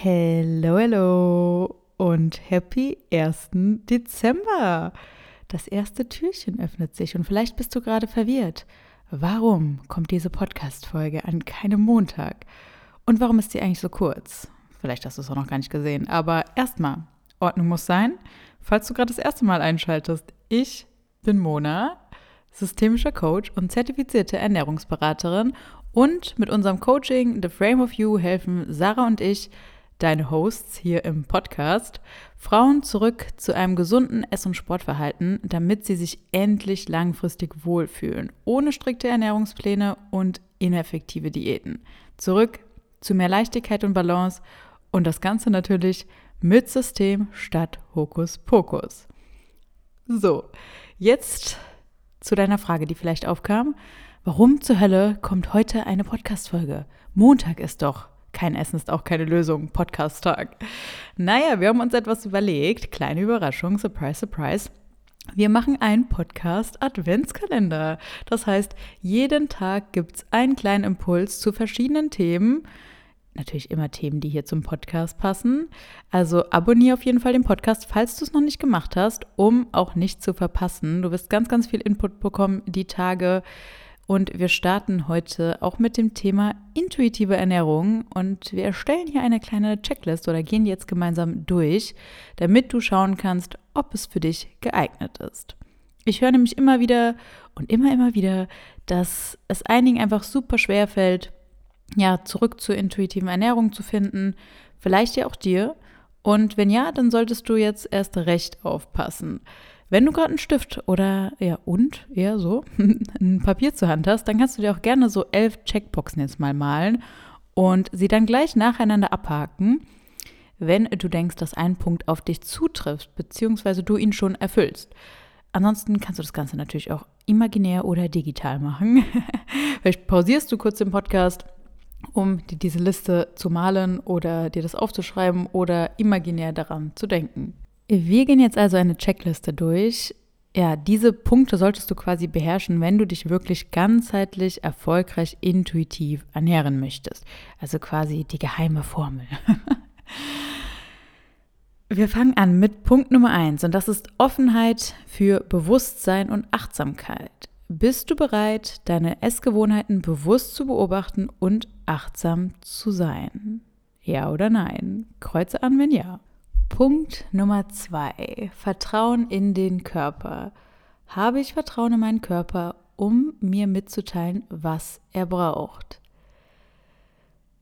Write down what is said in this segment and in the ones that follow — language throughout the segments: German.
Hello, hello und happy 1. Dezember. Das erste Türchen öffnet sich und vielleicht bist du gerade verwirrt. Warum kommt diese Podcast-Folge an keinem Montag? Und warum ist sie eigentlich so kurz? Vielleicht hast du es auch noch gar nicht gesehen, aber erstmal, Ordnung muss sein. Falls du gerade das erste Mal einschaltest, ich bin Mona, systemischer Coach und zertifizierte Ernährungsberaterin und mit unserem Coaching The Frame of You helfen Sarah und ich, deine Hosts hier im Podcast, Frauen zurück zu einem gesunden Ess- und Sportverhalten, damit sie sich endlich langfristig wohlfühlen, ohne strikte Ernährungspläne und ineffektive Diäten. Zurück zu mehr Leichtigkeit und Balance und das Ganze natürlich mit System statt Hokuspokus. So, jetzt zu deiner Frage, die vielleicht aufkam. Warum zur Hölle kommt heute eine Podcast-Folge? Montag ist doch. Kein Essen ist auch keine Lösung. Podcast-Tag. Naja, wir haben uns etwas überlegt. Kleine Überraschung, surprise, surprise. Wir machen einen Podcast-Adventskalender. Das heißt, jeden Tag gibt es einen kleinen Impuls zu verschiedenen Themen. Natürlich immer Themen, die hier zum Podcast passen. Also abonniere auf jeden Fall den Podcast, falls du es noch nicht gemacht hast, um auch nicht zu verpassen. Du wirst ganz, ganz viel Input bekommen die Tage. Und wir starten heute auch mit dem Thema intuitive Ernährung. Und wir erstellen hier eine kleine Checklist oder gehen jetzt gemeinsam durch, damit du schauen kannst, ob es für dich geeignet ist. Ich höre nämlich immer wieder und immer, immer wieder, dass es einigen einfach super schwer fällt, ja, zurück zur intuitiven Ernährung zu finden. Vielleicht ja auch dir. Und wenn ja, dann solltest du jetzt erst recht aufpassen. Wenn du gerade einen Stift oder ja und eher so ein Papier zur Hand hast, dann kannst du dir auch gerne so elf Checkboxen jetzt mal malen und sie dann gleich nacheinander abhaken, wenn du denkst, dass ein Punkt auf dich zutrifft, beziehungsweise du ihn schon erfüllst. Ansonsten kannst du das Ganze natürlich auch imaginär oder digital machen. Vielleicht pausierst du kurz den Podcast, um dir diese Liste zu malen oder dir das aufzuschreiben oder imaginär daran zu denken. Wir gehen jetzt also eine Checkliste durch. Ja, diese Punkte solltest du quasi beherrschen, wenn du dich wirklich ganzheitlich, erfolgreich, intuitiv ernähren möchtest. Also quasi die geheime Formel. Wir fangen an mit Punkt Nummer eins und das ist Offenheit für Bewusstsein und Achtsamkeit. Bist du bereit, deine Essgewohnheiten bewusst zu beobachten und achtsam zu sein? Ja oder nein? Kreuze an, wenn ja. Punkt Nummer zwei. Vertrauen in den Körper. Habe ich Vertrauen in meinen Körper, um mir mitzuteilen, was er braucht?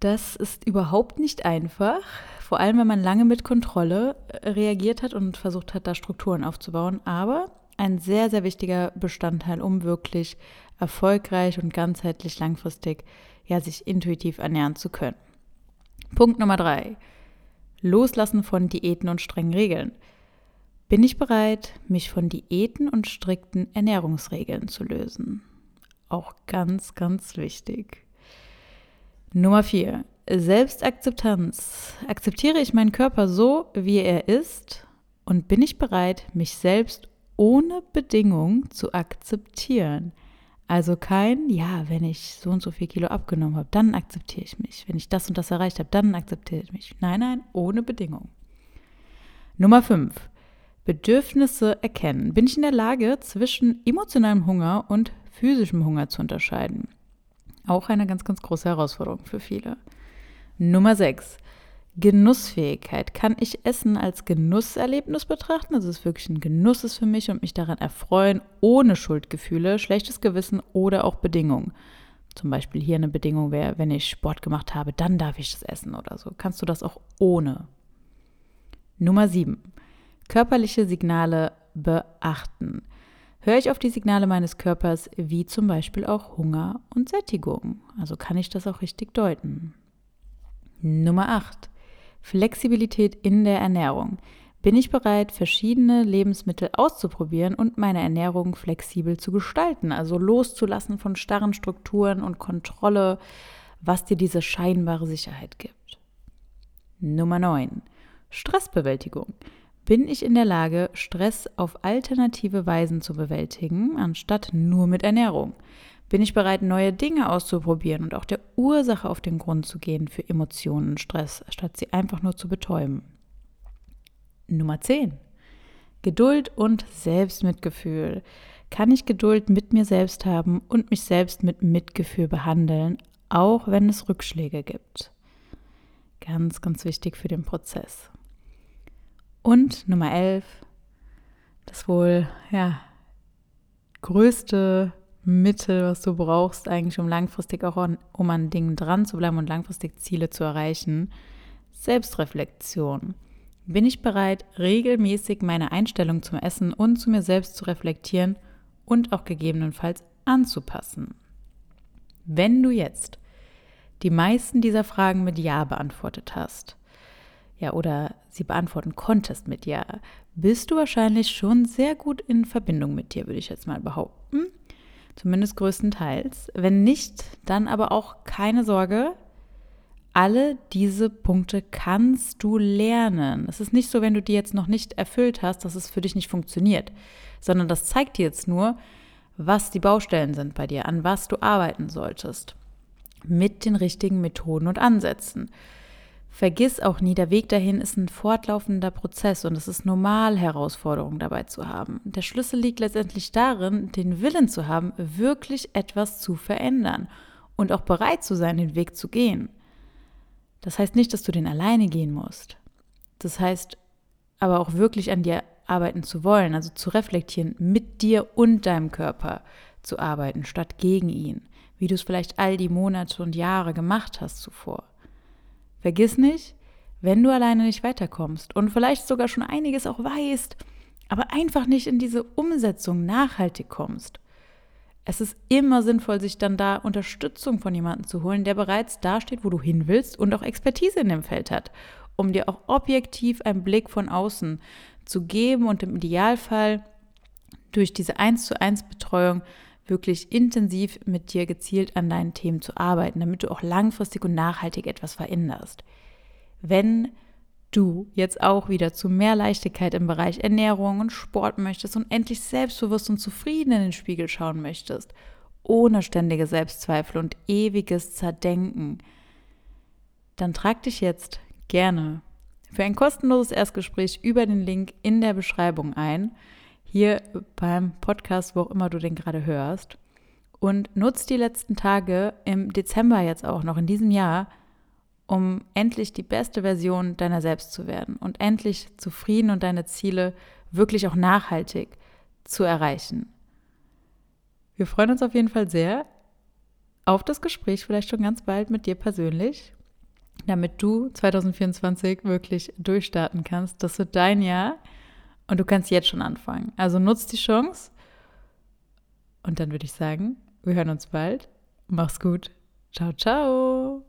Das ist überhaupt nicht einfach, vor allem wenn man lange mit Kontrolle äh, reagiert hat und versucht hat, da Strukturen aufzubauen, aber ein sehr, sehr wichtiger Bestandteil, um wirklich erfolgreich und ganzheitlich langfristig ja, sich intuitiv ernähren zu können. Punkt Nummer drei. Loslassen von Diäten und strengen Regeln. Bin ich bereit, mich von Diäten und strikten Ernährungsregeln zu lösen? Auch ganz, ganz wichtig. Nummer vier. Selbstakzeptanz. Akzeptiere ich meinen Körper so, wie er ist? Und bin ich bereit, mich selbst ohne Bedingung zu akzeptieren? Also kein, ja, wenn ich so und so viel Kilo abgenommen habe, dann akzeptiere ich mich. Wenn ich das und das erreicht habe, dann akzeptiere ich mich. Nein, nein, ohne Bedingung. Nummer 5. Bedürfnisse erkennen. Bin ich in der Lage, zwischen emotionalem Hunger und physischem Hunger zu unterscheiden? Auch eine ganz, ganz große Herausforderung für viele. Nummer 6. Genussfähigkeit. Kann ich Essen als Genusserlebnis betrachten? Also es wirklich ein Genuss ist für mich und mich daran erfreuen, ohne Schuldgefühle, schlechtes Gewissen oder auch Bedingungen. Zum Beispiel hier eine Bedingung wäre, wenn ich Sport gemacht habe, dann darf ich das essen oder so. Kannst du das auch ohne? Nummer 7. Körperliche Signale beachten. Höre ich auf die Signale meines Körpers, wie zum Beispiel auch Hunger und Sättigung? Also kann ich das auch richtig deuten? Nummer 8. Flexibilität in der Ernährung. Bin ich bereit, verschiedene Lebensmittel auszuprobieren und meine Ernährung flexibel zu gestalten, also loszulassen von starren Strukturen und Kontrolle, was dir diese scheinbare Sicherheit gibt? Nummer 9. Stressbewältigung. Bin ich in der Lage, Stress auf alternative Weisen zu bewältigen, anstatt nur mit Ernährung? Bin ich bereit, neue Dinge auszuprobieren und auch der Ursache auf den Grund zu gehen für Emotionen und Stress, statt sie einfach nur zu betäuben? Nummer 10. Geduld und Selbstmitgefühl. Kann ich Geduld mit mir selbst haben und mich selbst mit Mitgefühl behandeln, auch wenn es Rückschläge gibt? Ganz, ganz wichtig für den Prozess. Und Nummer 11, das wohl ja größte Mittel, was du brauchst, eigentlich um langfristig auch an, um an Dingen dran zu bleiben und langfristig Ziele zu erreichen. Selbstreflexion. Bin ich bereit, regelmäßig meine Einstellung zum Essen und zu mir selbst zu reflektieren und auch gegebenenfalls anzupassen? Wenn du jetzt die meisten dieser Fragen mit Ja beantwortet hast, ja, oder sie beantworten konntest mit Ja, bist du wahrscheinlich schon sehr gut in Verbindung mit dir, würde ich jetzt mal behaupten. Zumindest größtenteils. Wenn nicht, dann aber auch keine Sorge. Alle diese Punkte kannst du lernen. Es ist nicht so, wenn du die jetzt noch nicht erfüllt hast, dass es für dich nicht funktioniert, sondern das zeigt dir jetzt nur, was die Baustellen sind bei dir, an was du arbeiten solltest. Mit den richtigen Methoden und Ansätzen. Vergiss auch nie, der Weg dahin ist ein fortlaufender Prozess und es ist normal, Herausforderungen dabei zu haben. Der Schlüssel liegt letztendlich darin, den Willen zu haben, wirklich etwas zu verändern und auch bereit zu sein, den Weg zu gehen. Das heißt nicht, dass du den alleine gehen musst. Das heißt aber auch wirklich an dir arbeiten zu wollen, also zu reflektieren, mit dir und deinem Körper zu arbeiten, statt gegen ihn, wie du es vielleicht all die Monate und Jahre gemacht hast zuvor. Vergiss nicht, wenn du alleine nicht weiterkommst und vielleicht sogar schon einiges auch weißt, aber einfach nicht in diese Umsetzung nachhaltig kommst. Es ist immer sinnvoll, sich dann da Unterstützung von jemandem zu holen, der bereits da steht, wo du hin willst und auch Expertise in dem Feld hat, um dir auch objektiv einen Blick von außen zu geben und im Idealfall durch diese 1 zu 1 Betreuung wirklich intensiv mit dir gezielt an deinen Themen zu arbeiten, damit du auch langfristig und nachhaltig etwas veränderst. Wenn du jetzt auch wieder zu mehr Leichtigkeit im Bereich Ernährung und Sport möchtest und endlich selbstbewusst und zufrieden in den Spiegel schauen möchtest, ohne ständige Selbstzweifel und ewiges Zerdenken, dann trag dich jetzt gerne für ein kostenloses Erstgespräch über den Link in der Beschreibung ein hier beim Podcast, wo auch immer du den gerade hörst. Und nutz die letzten Tage im Dezember jetzt auch noch in diesem Jahr, um endlich die beste Version deiner selbst zu werden und endlich zufrieden und deine Ziele wirklich auch nachhaltig zu erreichen. Wir freuen uns auf jeden Fall sehr auf das Gespräch, vielleicht schon ganz bald mit dir persönlich, damit du 2024 wirklich durchstarten kannst. Das wird dein Jahr und du kannst jetzt schon anfangen. Also nutzt die Chance. Und dann würde ich sagen, wir hören uns bald. Mach's gut. Ciao, ciao.